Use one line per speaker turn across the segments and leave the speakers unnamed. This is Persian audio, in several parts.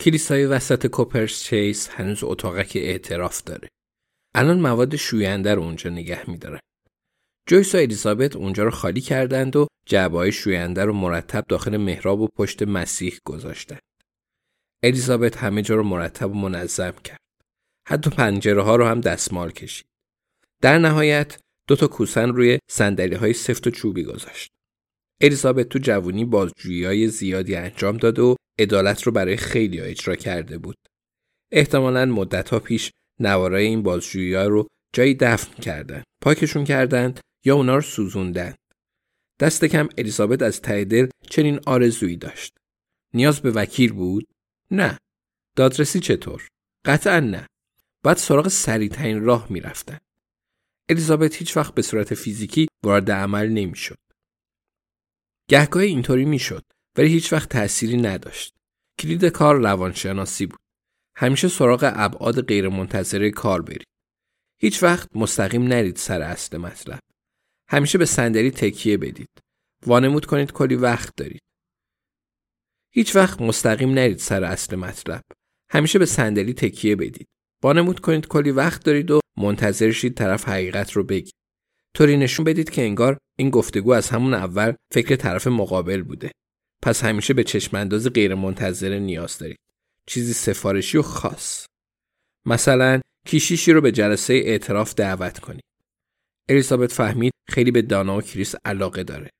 کلیسای وسط کوپرس چیس هنوز اتاقک اعتراف داره. الان مواد شوینده رو اونجا نگه میدارن. جویس و الیزابت اونجا رو خالی کردند و جعبه های شوینده رو مرتب داخل محراب و پشت مسیح گذاشتند. الیزابت همه جا رو مرتب و منظم کرد. حتی پنجره ها رو هم دستمال کشید. در نهایت دو تا کوسن روی صندلی های سفت و چوبی گذاشت. الیزابت تو جوونی بازجویی های زیادی انجام داد و عدالت رو برای خیلی اجرا کرده بود. احتمالا مدت ها پیش نوارای این بازجویی ها رو جایی دفن کردند. پاکشون کردند یا اونا رو سوزوندند. دست کم الیزابت از ته چنین آرزویی داشت. نیاز به وکیل بود؟ نه. دادرسی چطور؟ قطعا نه. باید سراغ سریعترین راه می‌رفتن. الیزابت هیچ وقت به صورت فیزیکی وارد عمل نمی‌شد. گهگاه اینطوری می‌شد ولی هیچ وقت تأثیری نداشت. کلید کار روانشناسی بود. همیشه سراغ ابعاد غیرمنتظره کار برید. هیچ وقت مستقیم نرید سر اصل مطلب. همیشه به صندلی تکیه بدید. وانمود کنید کلی وقت دارید. هیچ وقت مستقیم نرید سر اصل مطلب. همیشه به صندلی تکیه بدید. وانمود کنید کلی وقت دارید و منتظر شید طرف حقیقت رو بگید. طوری نشون بدید که انگار این گفتگو از همون اول فکر طرف مقابل بوده. پس همیشه به چشمانداز غیر منتظره نیاز دارید. چیزی سفارشی و خاص. مثلا کیشیشی رو به جلسه اعتراف دعوت کنید. الیزابت فهمید خیلی به دانا و کریس علاقه داره.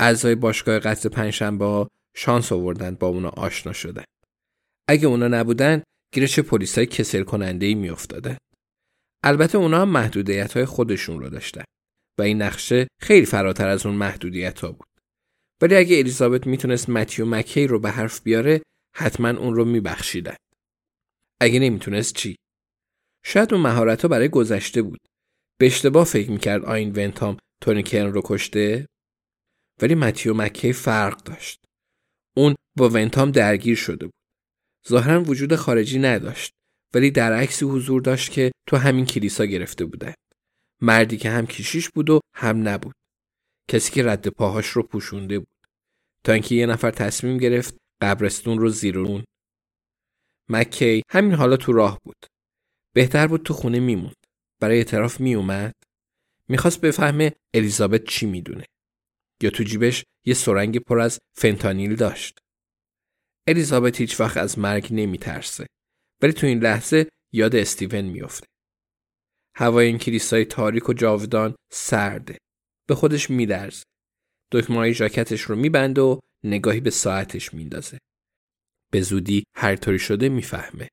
اعضای باشگاه قصد پنجشنبه شانس آوردن با اونا آشنا شدن. اگه اونا نبودن گیر چه پلیسای کسل کننده ای میافتادن. البته اونا هم محدودیت های خودشون رو داشتن و این نقشه خیلی فراتر از اون محدودیت ها بود. ولی اگه الیزابت می‌تونست متیو مکی رو به حرف بیاره حتما اون رو میبخشیدن. اگه نمی‌تونست چی؟ شاید اون مهارت ها برای گذشته بود. به اشتباه فکر می‌کرد آین ونتام تونی کرن رو کشته ولی متیو مکی فرق داشت. اون با ونتام درگیر شده بود. ظاهرا وجود خارجی نداشت ولی در عکسی حضور داشت که تو همین کلیسا گرفته بوده. مردی که هم کشیش بود و هم نبود. کسی که رد پاهاش رو پوشونده بود. تا اینکه یه نفر تصمیم گرفت قبرستون رو زیرون. مکی همین حالا تو راه بود. بهتر بود تو خونه میموند. برای اعتراف میومد. می‌خواست بفهمه الیزابت چی می‌دونه. یا تو جیبش یه سرنگ پر از فنتانیل داشت. الیزابت هیچ وقت از مرگ نمیترسه. ولی تو این لحظه یاد استیون میافته. هوای این کلیسای تاریک و جاودان سرده. به خودش میدرزه. دکمه های ژاکتش رو میبنده و نگاهی به ساعتش میندازه. به زودی هر طوری شده می‌فهمه.